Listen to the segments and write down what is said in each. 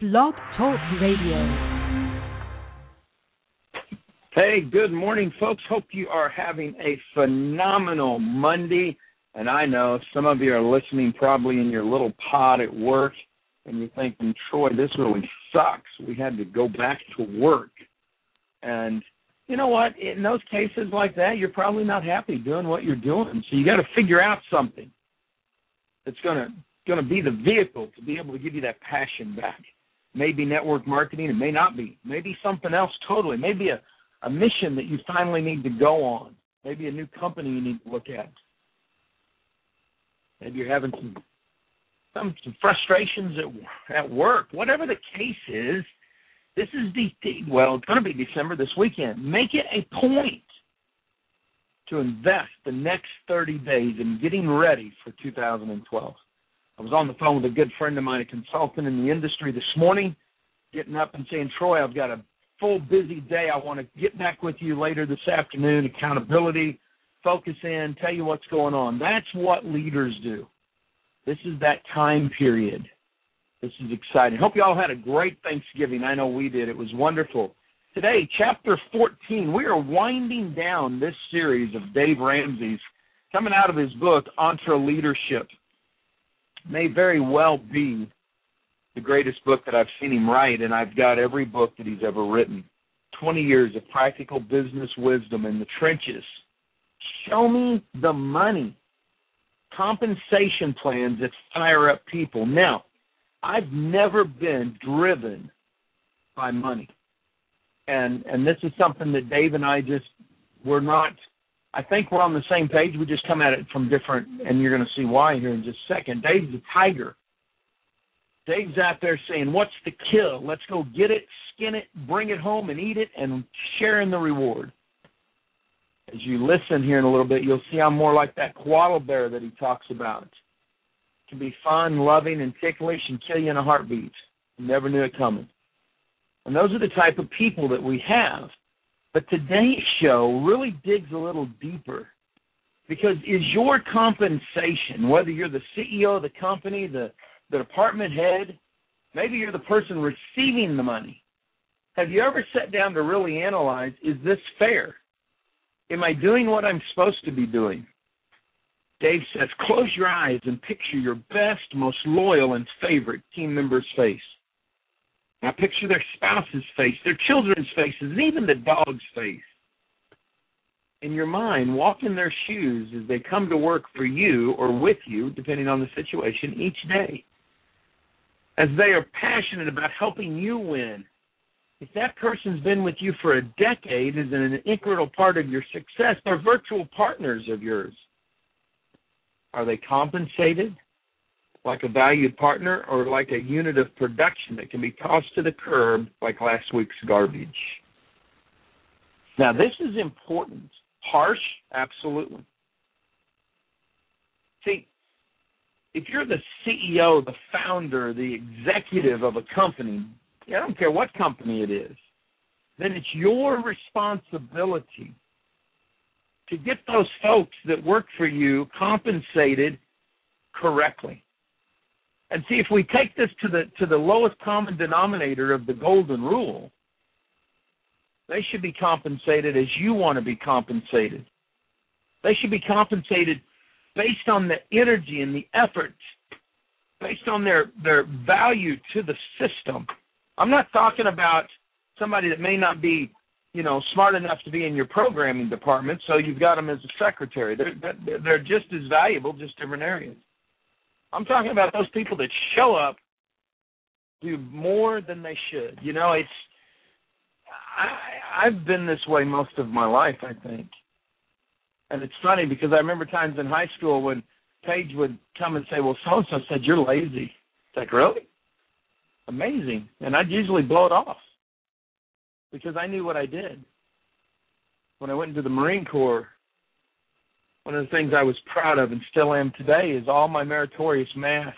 Blog Talk Radio. Hey, good morning, folks. Hope you are having a phenomenal Monday. And I know some of you are listening probably in your little pod at work, and you're thinking, Troy, this really sucks. We had to go back to work. And you know what? In those cases like that, you're probably not happy doing what you're doing. So you got to figure out something that's going to going to be the vehicle to be able to give you that passion back maybe network marketing, it may not be. Maybe something else totally. Maybe a, a mission that you finally need to go on. Maybe a new company you need to look at. Maybe you're having some some, some frustrations at at work. Whatever the case is, this is the well, it's going to be December this weekend. Make it a point to invest the next 30 days in getting ready for 2012. I was on the phone with a good friend of mine, a consultant in the industry this morning, getting up and saying, Troy, I've got a full busy day. I want to get back with you later this afternoon. Accountability, focus in, tell you what's going on. That's what leaders do. This is that time period. This is exciting. Hope you all had a great Thanksgiving. I know we did. It was wonderful. Today, chapter 14, we are winding down this series of Dave Ramsey's coming out of his book, EntreLeadership may very well be the greatest book that I've seen him write, and I've got every book that he's ever written. 20 years of practical business wisdom in the trenches. Show me the money. Compensation plans that fire up people. Now, I've never been driven by money. And and this is something that Dave and I just we're not I think we're on the same page. We just come at it from different, and you're going to see why here in just a second. Dave's a tiger. Dave's out there saying, "What's the kill? Let's go get it, skin it, bring it home, and eat it, and share in the reward." As you listen here in a little bit, you'll see I'm more like that koala bear that he talks about. It can be fun, loving, and ticklish, and kill you in a heartbeat. Never knew it coming. And those are the type of people that we have. But today's show really digs a little deeper because is your compensation, whether you're the CEO of the company, the, the department head, maybe you're the person receiving the money, have you ever sat down to really analyze is this fair? Am I doing what I'm supposed to be doing? Dave says, close your eyes and picture your best, most loyal, and favorite team member's face. Now picture their spouse's face, their children's faces, and even the dog's face. In your mind, walk in their shoes as they come to work for you or with you, depending on the situation, each day. As they are passionate about helping you win. If that person's been with you for a decade, is an integral part of your success, they're virtual partners of yours. Are they compensated? Like a valued partner or like a unit of production that can be tossed to the curb like last week's garbage. Now, this is important. Harsh? Absolutely. See, if you're the CEO, the founder, the executive of a company, I don't care what company it is, then it's your responsibility to get those folks that work for you compensated correctly. And see, if we take this to the to the lowest common denominator of the golden rule, they should be compensated as you want to be compensated. They should be compensated based on the energy and the effort, based on their their value to the system. I'm not talking about somebody that may not be, you know, smart enough to be in your programming department, so you've got them as a secretary. They're they're just as valuable, just different areas. I'm talking about those people that show up, do more than they should. You know, it's I I've been this way most of my life, I think. And it's funny because I remember times in high school when Paige would come and say, Well, so and so said you're lazy. It's like, Really? Amazing. And I'd usually blow it off because I knew what I did. When I went into the Marine Corps, one of the things I was proud of and still am today is all my meritorious mass,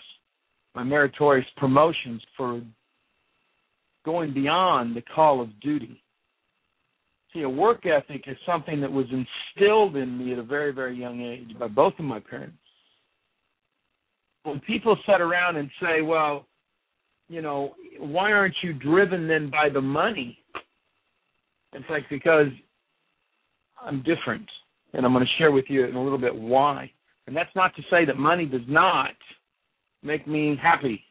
my meritorious promotions for going beyond the call of duty. See, a work ethic is something that was instilled in me at a very, very young age by both of my parents. When people sit around and say, well, you know, why aren't you driven then by the money? It's like because I'm different, and I'm going to share with you in a little bit why. And that's not to say that money does not make me happy.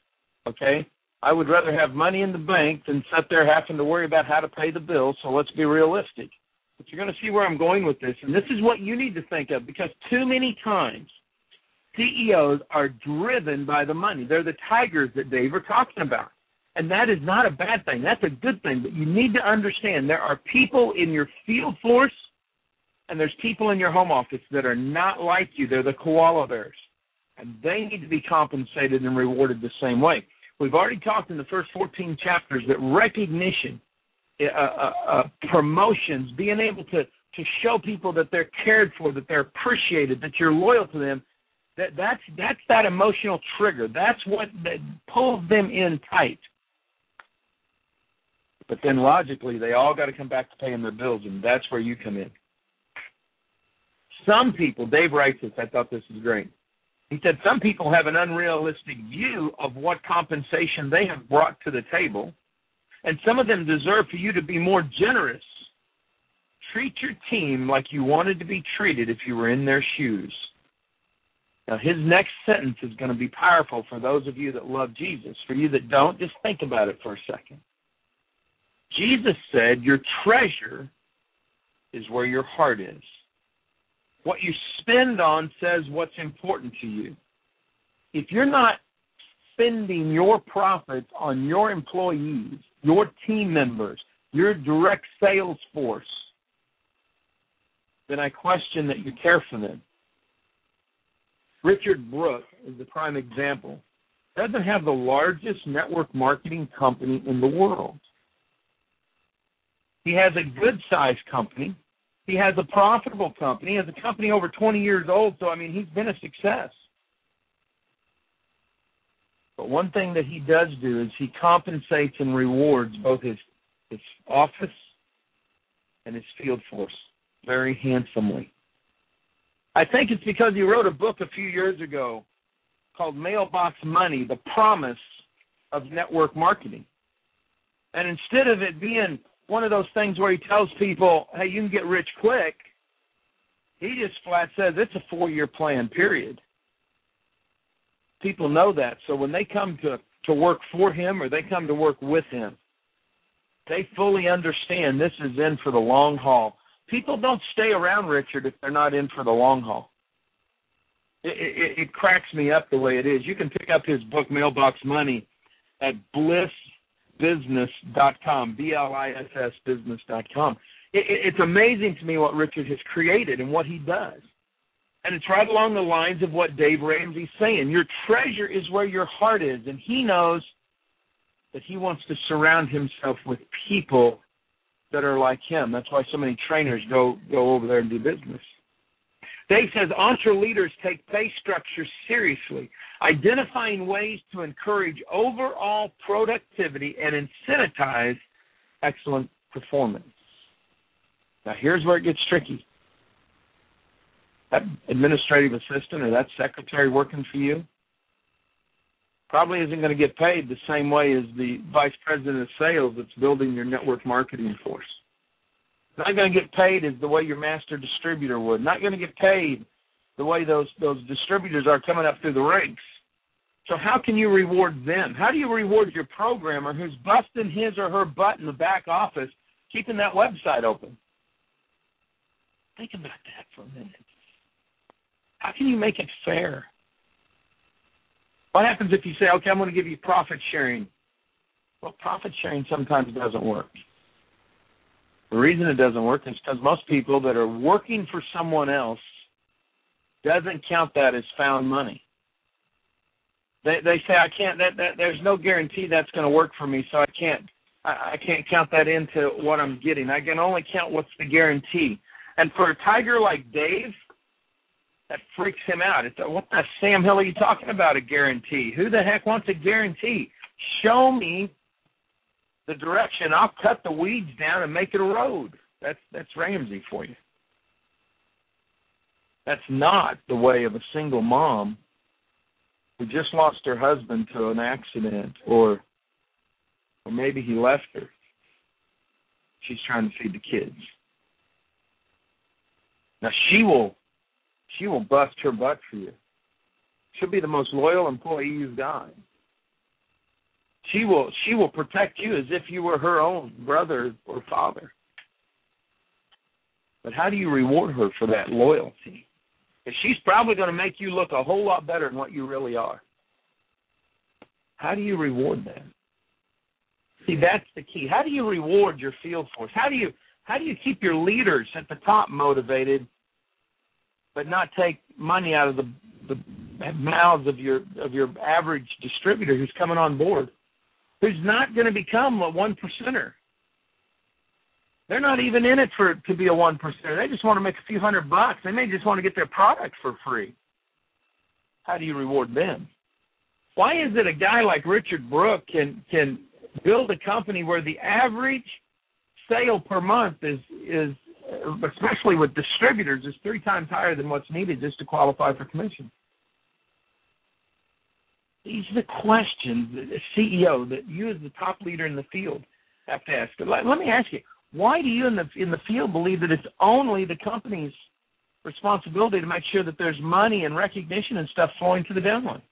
Okay, I would rather have money in the bank than sit there having to worry about how to pay the bills. So let's be realistic. But you're going to see where I'm going with this, and this is what you need to think of because too many times CEOs are driven by the money. They're the tigers that Dave are talking about. And that is not a bad thing. That's a good thing. But you need to understand there are people in your field force and there's people in your home office that are not like you. They're the koala bears. And they need to be compensated and rewarded the same way. We've already talked in the first 14 chapters that recognition, uh, uh, uh, promotions, being able to, to show people that they're cared for, that they're appreciated, that you're loyal to them, that that's that's that emotional trigger. That's what that pulls them in tight. But then logically, they all got to come back to paying their bills, and that's where you come in. Some people, Dave writes this. I thought this was great. He said some people have an unrealistic view of what compensation they have brought to the table, and some of them deserve for you to be more generous. Treat your team like you wanted to be treated if you were in their shoes. Now, his next sentence is going to be powerful for those of you that love Jesus. For you that don't, just think about it for a second. Jesus said, Your treasure is where your heart is. What you spend on says what's important to you. If you're not spending your profits on your employees, your team members, your direct sales force, then I question that you care for them. Richard Brooke is the prime example. Doesn't have the largest network marketing company in the world. He has a good sized company. He has a profitable company. He has a company over 20 years old, so I mean, he's been a success. But one thing that he does do is he compensates and rewards both his his office and his field force very handsomely. I think it's because he wrote a book a few years ago called Mailbox Money: The Promise of Network Marketing. And instead of it being one of those things where he tells people, "Hey, you can get rich quick," he just flat says it's a four-year plan. Period. People know that, so when they come to to work for him or they come to work with him, they fully understand this is in for the long haul people don't stay around Richard if they're not in for the long haul. It, it, it cracks me up the way it is. You can pick up his book Mailbox Money at B-L-I-S-S business.com. It, it, it's amazing to me what Richard has created and what he does. And it's right along the lines of what Dave Ramsey's saying. Your treasure is where your heart is, and he knows that he wants to surround himself with people that are like him. That's why so many trainers go go over there and do business. Dave says EntreLeaders take pay structure seriously, identifying ways to encourage overall productivity and incentivize excellent performance. Now here's where it gets tricky. That administrative assistant or that secretary working for you probably isn't going to get paid the same way as the vice president of sales that's building your network marketing force. Not going to get paid as the way your master distributor would. Not going to get paid the way those those distributors are coming up through the ranks. So how can you reward them? How do you reward your programmer who's busting his or her butt in the back office, keeping that website open? Think about that for a minute. How can you make it fair? What happens if you say, okay, I'm going to give you profit sharing? Well, profit sharing sometimes doesn't work. The reason it doesn't work is because most people that are working for someone else doesn't count that as found money. They they say I can't that, that there's no guarantee that's going to work for me, so I can't I, I can't count that into what I'm getting. I can only count what's the guarantee. And for a tiger like Dave, that freaks him out. It's what the Sam Hill are you talking about? A guarantee? Who the heck wants a guarantee? Show me the direction. I'll cut the weeds down and make it a road. That's that's Ramsey for you. That's not the way of a single mom who just lost her husband to an accident or or maybe he left her. She's trying to feed the kids. Now she will she will bust her butt for you. She'll be the most loyal employee you've got. She will she will protect you as if you were her own brother or father. But how do you reward her for that loyalty? Because she's probably going to make you look a whole lot better than what you really are. How do you reward that? See, that's the key. How do you reward your field force? How do you how do you keep your leaders at the top motivated, but not take money out of the the mouths of your of your average distributor who's coming on board, who's not going to become a one percenter? They're not even in it for to be a one percenter. They just want to make a few hundred bucks. They may just want to get their product for free. How do you reward them? Why is it a guy like Richard Brooke can can build a company where the average sale per month is is especially with distributors is three times higher than what's needed just to qualify for commission? These are the questions that a CEO that you as the top leader in the field have to ask. Let, let me ask you, why do you in the in the field believe that it's only the company's responsibility to make sure that there's money and recognition and stuff flowing to the downline?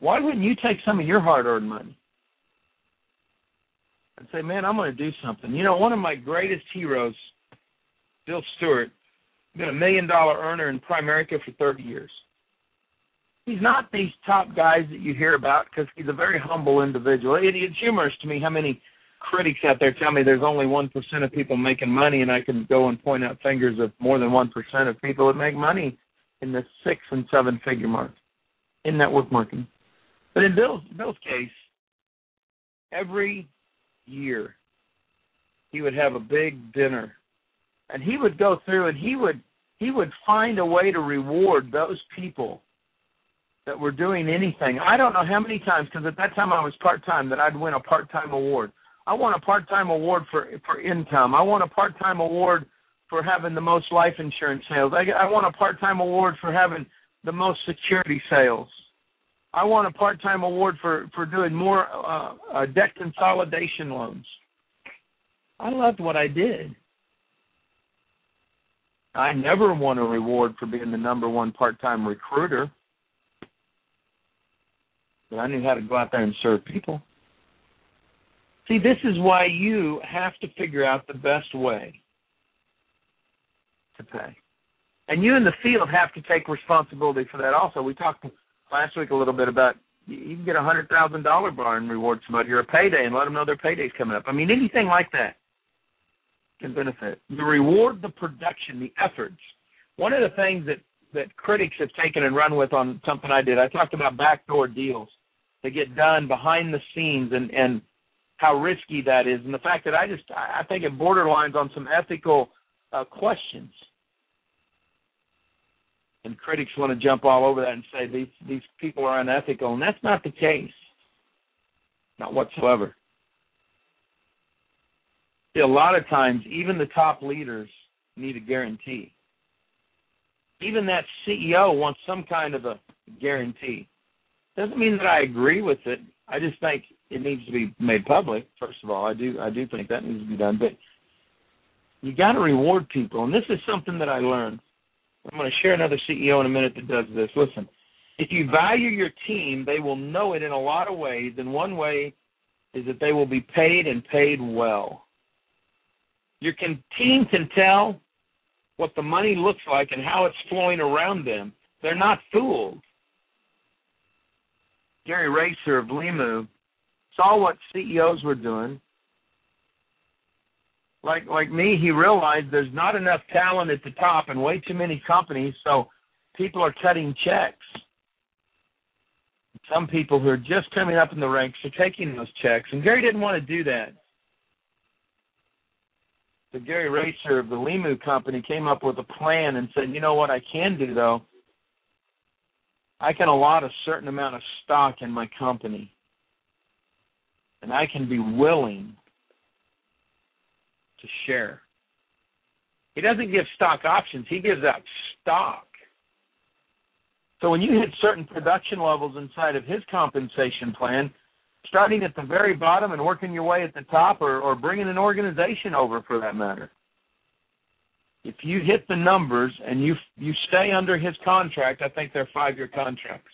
Why wouldn't you take some of your hard-earned money and say, "Man, I'm going to do something"? You know, one of my greatest heroes, Bill Stewart, been a million-dollar earner in Primerica for 30 years. He's not these top guys that you hear about because he's a very humble individual. It, it's humorous to me how many critics out there tell me there's only one percent of people making money, and I can go and point out fingers of more than one percent of people that make money in the six and seven figure mark in network marketing. But in Bill's Bill's case, every year he would have a big dinner, and he would go through and he would he would find a way to reward those people that were doing anything. I don't know how many times because at that time I was part time that I'd win a part time award. I want a part-time award for for income. I want a part-time award for having the most life insurance sales. I, I want a part-time award for having the most security sales. I want a part-time award for for doing more uh, uh, debt consolidation loans. I loved what I did. I never won a reward for being the number one part-time recruiter, but I knew how to go out there and serve people. See, this is why you have to figure out the best way to pay. And you in the field have to take responsibility for that also. We talked last week a little bit about you can get a hundred thousand dollar bar and reward somebody or a payday and let them know their payday's coming up. I mean anything like that can benefit. You reward the production, the efforts. One of the things that that critics have taken and run with on something I did, I talked about backdoor deals that get done behind the scenes and and how risky that is, and the fact that I just I think it borderlines on some ethical uh, questions. And critics want to jump all over that and say these these people are unethical, and that's not the case, not whatsoever. See, a lot of times, even the top leaders need a guarantee. Even that CEO wants some kind of a guarantee. Doesn't mean that I agree with it. I just think it needs to be made public. First of all, I do I do think that needs to be done. But you got to reward people, and this is something that I learned. I'm going to share another CEO in a minute that does this. Listen, if you value your team, they will know it in a lot of ways, and one way is that they will be paid and paid well. Your can, team can tell what the money looks like and how it's flowing around them. They're not fooled. Gary Raser of Limu saw what CEOs were doing. Like like me, he realized there's not enough talent at the top and way too many companies, so people are cutting checks. Some people who are just coming up in the ranks are taking those checks, and Gary didn't want to do that. So Gary Raser of the Limu company came up with a plan and said, you know what I can do though? I can allot a certain amount of stock in my company. And I can be willing to share. He doesn't give stock options, he gives out stock. So when you hit certain production levels inside of his compensation plan, starting at the very bottom and working your way at the top, or, or bringing an organization over for that matter. If you hit the numbers and you you stay under his contract, I think they're five year contracts.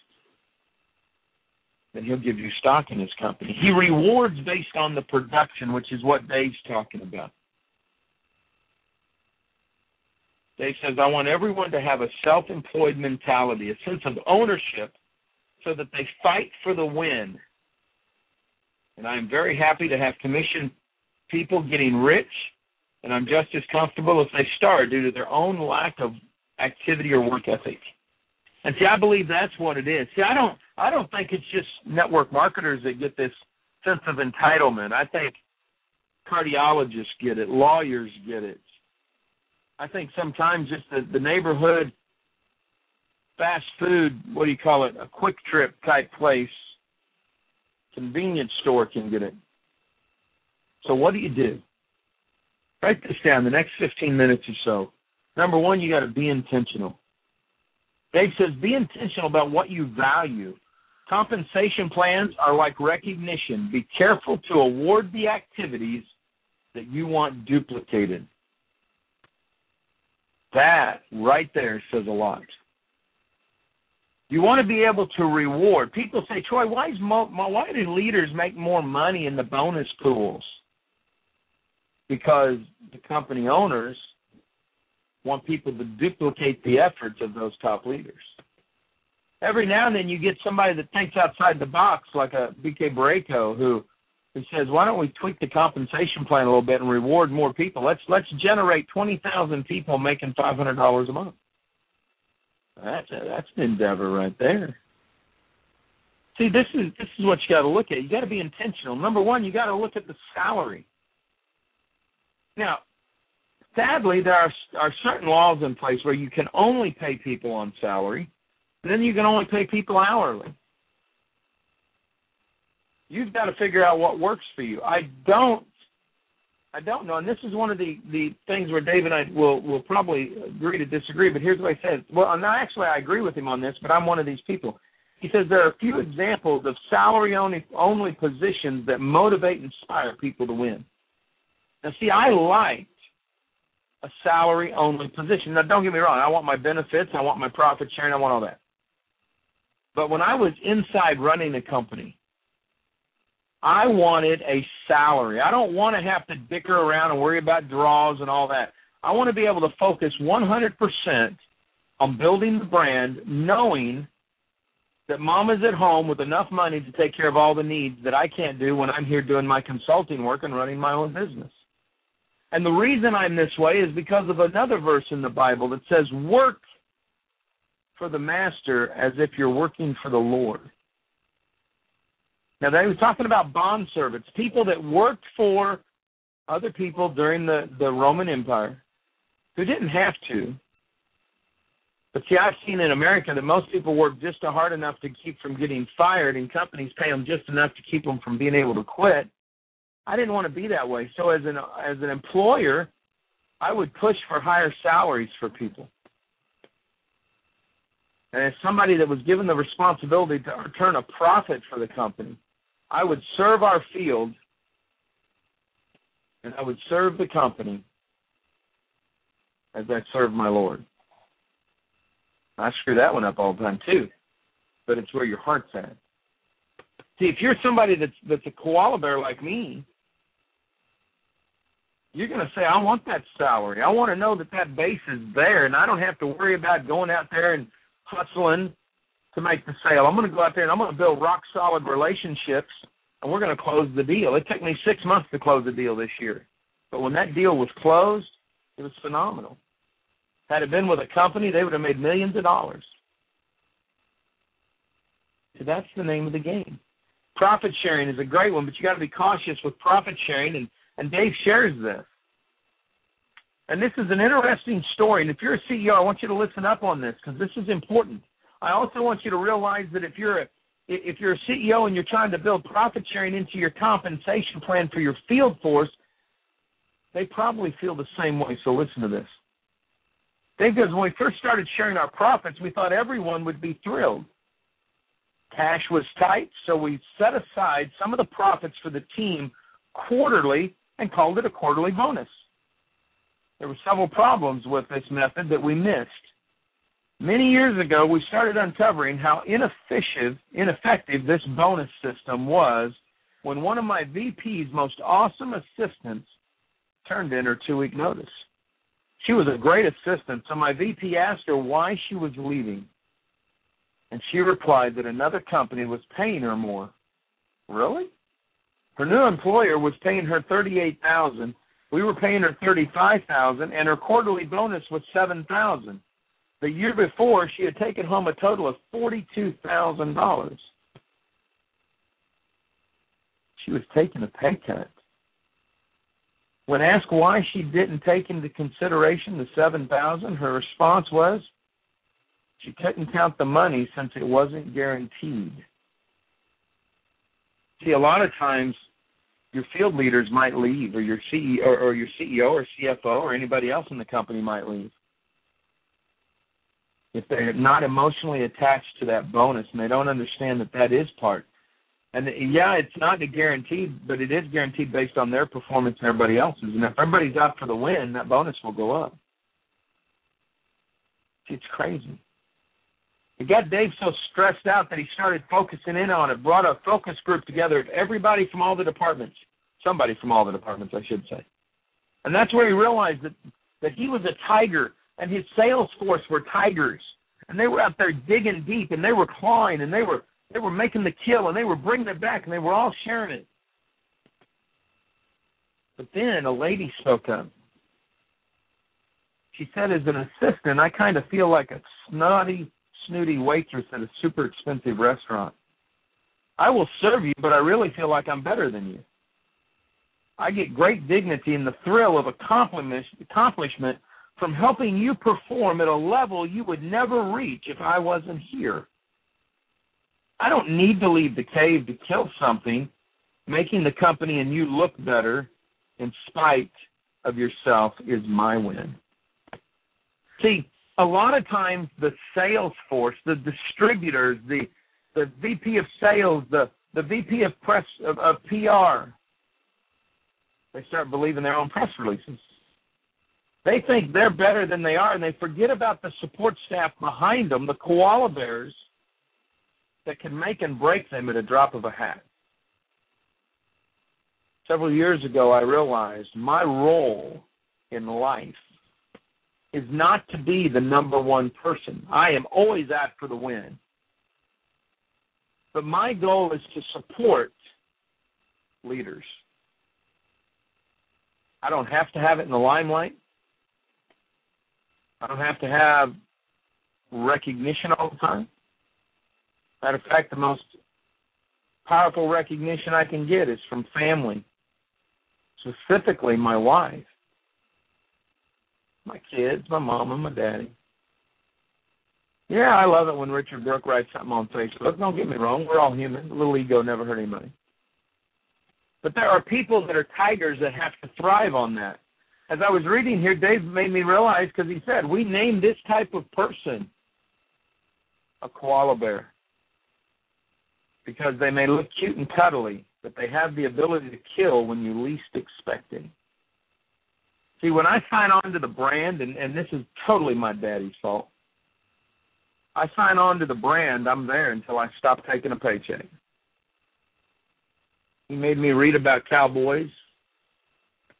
Then he'll give you stock in his company. He rewards based on the production, which is what Dave's talking about. Dave says, I want everyone to have a self employed mentality, a sense of ownership, so that they fight for the win. And I am very happy to have commissioned people getting rich, and I'm just as comfortable if they start due to their own lack of activity or work ethic. And see, I believe that's what it is. See, I don't, I don't think it's just network marketers that get this sense of entitlement. I think cardiologists get it, lawyers get it, I think sometimes just the, the neighborhood fast food, what do you call it, a quick trip type place, convenience store can get it. So what do you do? Write this down the next 15 minutes or so. Number one, you got to be intentional. Dave says, be intentional about what you value. Compensation plans are like recognition. Be careful to award the activities that you want duplicated. That right there says a lot. You want to be able to reward. People say, Troy, why is mo- why do leaders make more money in the bonus pools? Because the company owners want people to duplicate the efforts of those top leaders. Every now and then you get somebody that thinks outside the box, like a BK Boreyko, who who says, "Why don't we tweak the compensation plan a little bit and reward more people? Let's let's generate twenty thousand people making five hundred dollars a month." That's a, that's an endeavor right there. See, this is this is what you got to look at. You got to be intentional. Number one, you got to look at the salary. Now, sadly, there are are certain laws in place where you can only pay people on salary, then you can only pay people hourly you've got to figure out what works for you. I don't I don't know, and this is one of the the things where Dave and I will will probably agree to disagree. But here's what I said. Well, now actually I agree with him on this, but I'm one of these people. He says there are a few examples of salary only only positions that motivate and inspire people to win. Now, see, I liked a salary only position. Now, don't get me wrong. I want my benefits. I want my profit sharing. I want all that. But when I was inside running a company, I wanted a salary. I don't want to have to dicker around and worry about draws and all that. I want to be able to focus 100% on building the brand, knowing that mama's at home with enough money to take care of all the needs that I can't do when I'm here doing my consulting work and running my own business. And the reason I'm this way is because of another verse in the Bible that says, Work for the master as if you're working for the Lord. Now they were talking about bond servants, people that worked for other people during the, the Roman Empire who didn't have to. But see, I've seen in America that most people work just hard enough to keep from getting fired, and companies pay them just enough to keep them from being able to quit. I didn't want to be that way. So as an as an employer, I would push for higher salaries for people. And as somebody that was given the responsibility to earn a profit for the company, I would serve our field and I would serve the company as I serve my Lord. I screw that one up all the time too, but it's where your heart's at. See, if you're somebody that's that's a koala bear like me, you're going to say, "I want that salary. I want to know that that base is there, and I don't have to worry about going out there and hustling to make the sale. I'm going to go out there and I'm going to build rock solid relationships, and we're going to close the deal. It took me six months to close the deal this year, but when that deal was closed, it was phenomenal. Had it been with a company, they would have made millions of dollars. So that's the name of the game. Profit sharing is a great one, but you got to be cautious with profit sharing, and and Dave shares this. And this is an interesting story. And if you're a CEO, I want you to listen up on this because this is important. I also want you to realize that if you're a if you're a CEO and you're trying to build profit sharing into your compensation plan for your field force, they probably feel the same way. So listen to this. Dave goes, when we first started sharing our profits, we thought everyone would be thrilled. Cash was tight, so we set aside some of the profits for the team quarterly and called it a quarterly bonus. There were several problems with this method that we missed. Many years ago, we started uncovering how inefficient, ineffective this bonus system was when one of my VP's most awesome assistants turned in her two week notice. She was a great assistant, so my VP asked her why she was leaving. And she replied that another company was paying her more. Really? Her new employer was paying her thirty-eight thousand. We were paying her thirty-five thousand, and her quarterly bonus was seven thousand. The year before, she had taken home a total of forty-two thousand dollars. She was taking a pay cut. When asked why she didn't take into consideration the seven thousand, her response was she couldn't count the money since it wasn't guaranteed. See, a lot of times your field leaders might leave, or your CEO, or, or your CEO, or CFO, or anybody else in the company might leave. If they're not emotionally attached to that bonus and they don't understand that that is part and yeah, it's not a guaranteed, but it is guaranteed based on their performance and everybody else's. And if everybody's out for the win, that bonus will go up. It's crazy. It got Dave so stressed out that he started focusing in on it, brought a focus group together everybody from all the departments, somebody from all the departments, I should say. And that's where he realized that, that he was a tiger and his sales force were tigers. And they were out there digging deep and they were clawing and they were they were making the kill and they were bringing it back and they were all sharing it. But then a lady spoke up. She said, as an assistant, I kind of feel like a snotty, snooty waitress at a super expensive restaurant. I will serve you, but I really feel like I'm better than you. I get great dignity and the thrill of accomplishment from helping you perform at a level you would never reach if I wasn't here. I don't need to leave the cave to kill something. Making the company and you look better in spite of yourself is my win. See, a lot of times the sales force, the distributors, the the VP of sales, the the VP of press of, of PR, they start believing their own press releases. They think they're better than they are, and they forget about the support staff behind them, the koala bears that can make and break them at a drop of a hat. Several years ago, I realized my role in life is not to be the number one person. I am always out for the win. But my goal is to support leaders. I don't have to have it in the limelight. I don't have to have recognition all the time. Matter of fact, the most powerful recognition I can get is from family, specifically my wife, my kids, my mom, and my daddy. Yeah, I love it when Richard Brooke writes something on Facebook. Don't get me wrong, we're all human. A little ego never hurt anybody. But there are people that are tigers that have to thrive on that. As I was reading here, Dave made me realize because he said, We name this type of person a koala bear because they may look cute and cuddly, but they have the ability to kill when you least expect it. See, when I sign on to the brand, and, and this is totally my daddy's fault, I sign on to the brand, I'm there until I stop taking a paycheck. He made me read about cowboys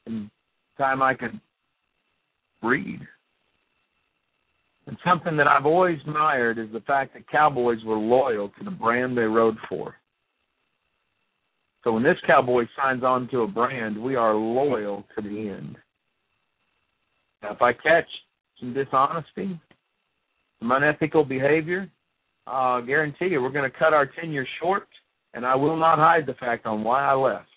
and time I could read. And something that I've always admired is the fact that cowboys were loyal to the brand they rode for. So when this cowboy signs on to a brand, we are loyal to the end. If I catch some dishonesty, some unethical behavior, I guarantee you we're going to cut our tenure short, and I will not hide the fact on why I left.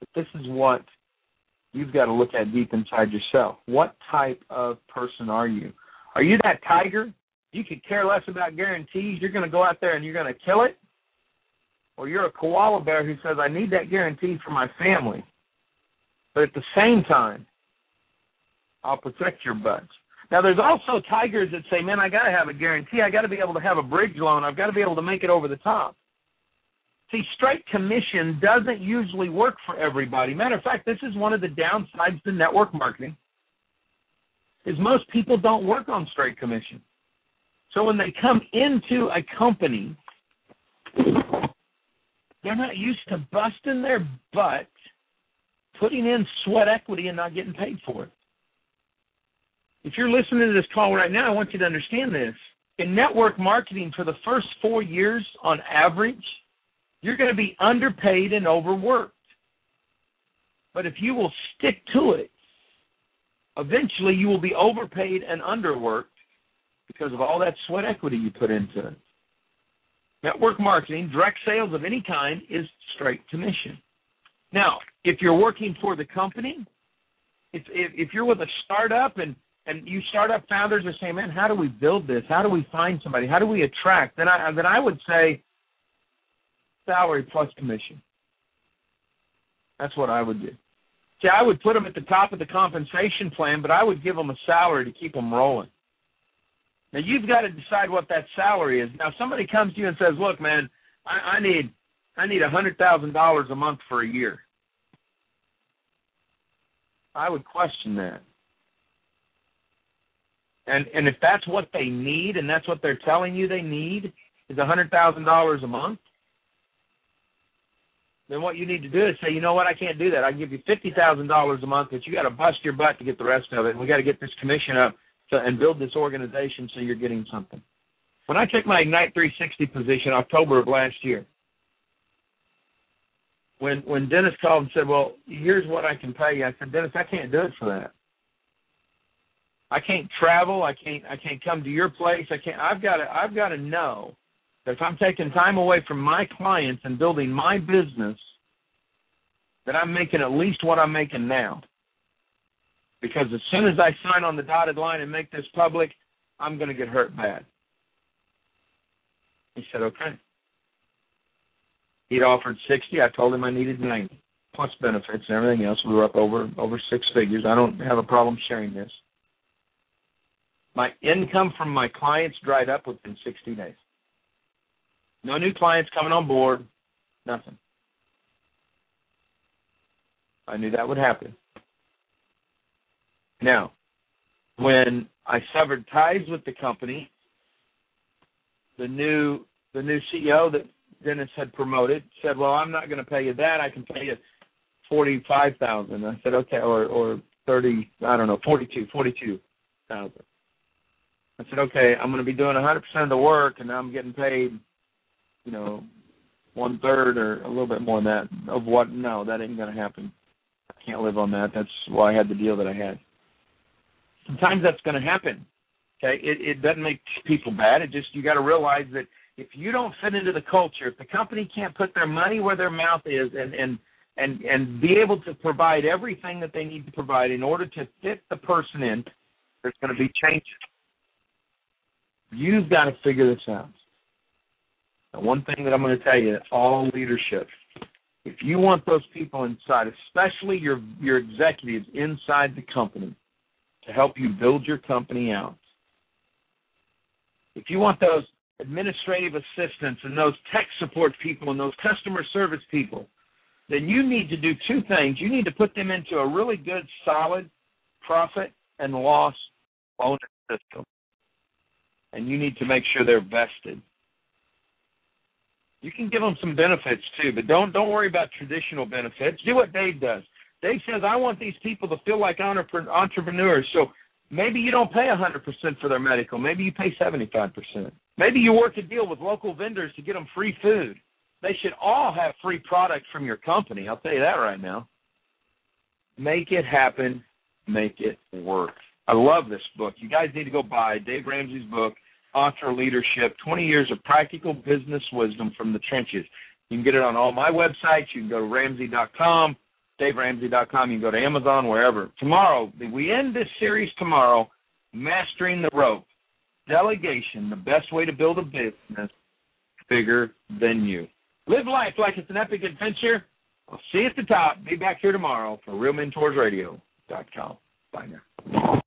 But this is what you've got to look at deep inside yourself. What type of person are you? Are you that tiger? You could care less about guarantees. You're going to go out there and you're going to kill it? Or you're a koala bear who says, I need that guarantee for my family. But at the same time, I'll protect your butts. Now, there's also tigers that say, man, I got to have a guarantee. I got to be able to have a bridge loan. I've got to be able to make it over the top. See, straight commission doesn't usually work for everybody. Matter of fact, this is one of the downsides to network marketing. Is most people don't work on straight commission. So when they come into a company, they're not used to busting their butt, putting in sweat equity and not getting paid for it. If you're listening to this call right now, I want you to understand this. In network marketing, for the first four years on average, you're going to be underpaid and overworked. But if you will stick to it, eventually you will be overpaid and underworked because of all that sweat equity you put into it. Network marketing, direct sales of any kind, is straight commission. Now, if you're working for the company, if, if, if you're with a startup and and you startup founders are saying, "Man, how do we build this? How do we find somebody? How do we attract?" Then I then I would say salary plus commission. That's what I would do. See, I would put them at the top of the compensation plan, but I would give them a salary to keep them rolling. Now you've got to decide what that salary is. Now, if somebody comes to you and says, "Look, man, I, I need I need a hundred thousand dollars a month for a year," I would question that. And and if that's what they need, and that's what they're telling you they need, is a hundred thousand dollars a month, then what you need to do is say, you know what, I can't do that. I give you fifty thousand dollars a month, but you got to bust your butt to get the rest of it. And we got to get this commission up to, and build this organization so you're getting something. When I took my Ignite 360 position October of last year, when when Dennis called and said, "Well, here's what I can pay you," I said, "Dennis, I can't do it for that. I can't travel. I can't. I can't come to your place. I can't. I've got to. I've got to know that if I'm taking time away from my clients and building my business, that I'm making at least what I'm making now. Because as soon as I sign on the dotted line and make this public, I'm going to get hurt bad. He said, okay. He'd offered 60. I told him I needed 90 plus benefits and everything else. We were up over over six figures. I don't have a problem sharing this. My income from my clients dried up within 60 days. No new clients coming on board, nothing. I knew that would happen. Now, when I severed ties with the company, the new the new CEO that Dennis had promoted said, "Well, I'm not going to pay you that. I can pay you forty five thousand. I said, "Okay," or or thirty. I don't know, forty two, forty two thousand. I said, "Okay, I'm going to be doing a hundred percent of the work, and I'm getting paid, you know, one third or a little bit more than that of what? No, that ain't going to happen. I can't live on that. That's why I had the deal that I had. Sometimes that's going to happen. Okay, it, it doesn't make people bad. It just you got to realize that if you don't fit into the culture, if the company can't put their money where their mouth is and and and and be able to provide everything that they need to provide in order to fit the person in, there's going to be changes. You've got to figure this out. Now, one thing that I'm going to tell you, all leadership, if you want those people inside, especially your your executives inside the company, to help you build your company out, if you want those administrative assistants and those tech support people and those customer service people, then you need to do two things. You need to put them into a really good, solid profit and loss bonus system. And you need to make sure they're vested. You can give them some benefits too, but don't don't worry about traditional benefits. Do what Dave does. Dave says, I want these people to feel like entrepreneurs. So maybe you don't pay 100% for their medical. Maybe you pay 75%. Maybe you work a deal with local vendors to get them free food. They should all have free products from your company. I'll tell you that right now. Make it happen. Make it work. I love this book. You guys need to go buy Dave Ramsey's book, EntreLeadership 20 Years of Practical Business Wisdom from the Trenches. You can get it on all my websites. You can go to Ramsey.com, DaveRamsey.com. You can go to Amazon, wherever. Tomorrow, we end this series tomorrow, Mastering the Rope. Delegation, the best way to build a business bigger than you. Live life like it's an epic adventure. I'll see you at the top. Be back here tomorrow for RealMentorsRadio.com. Bye now.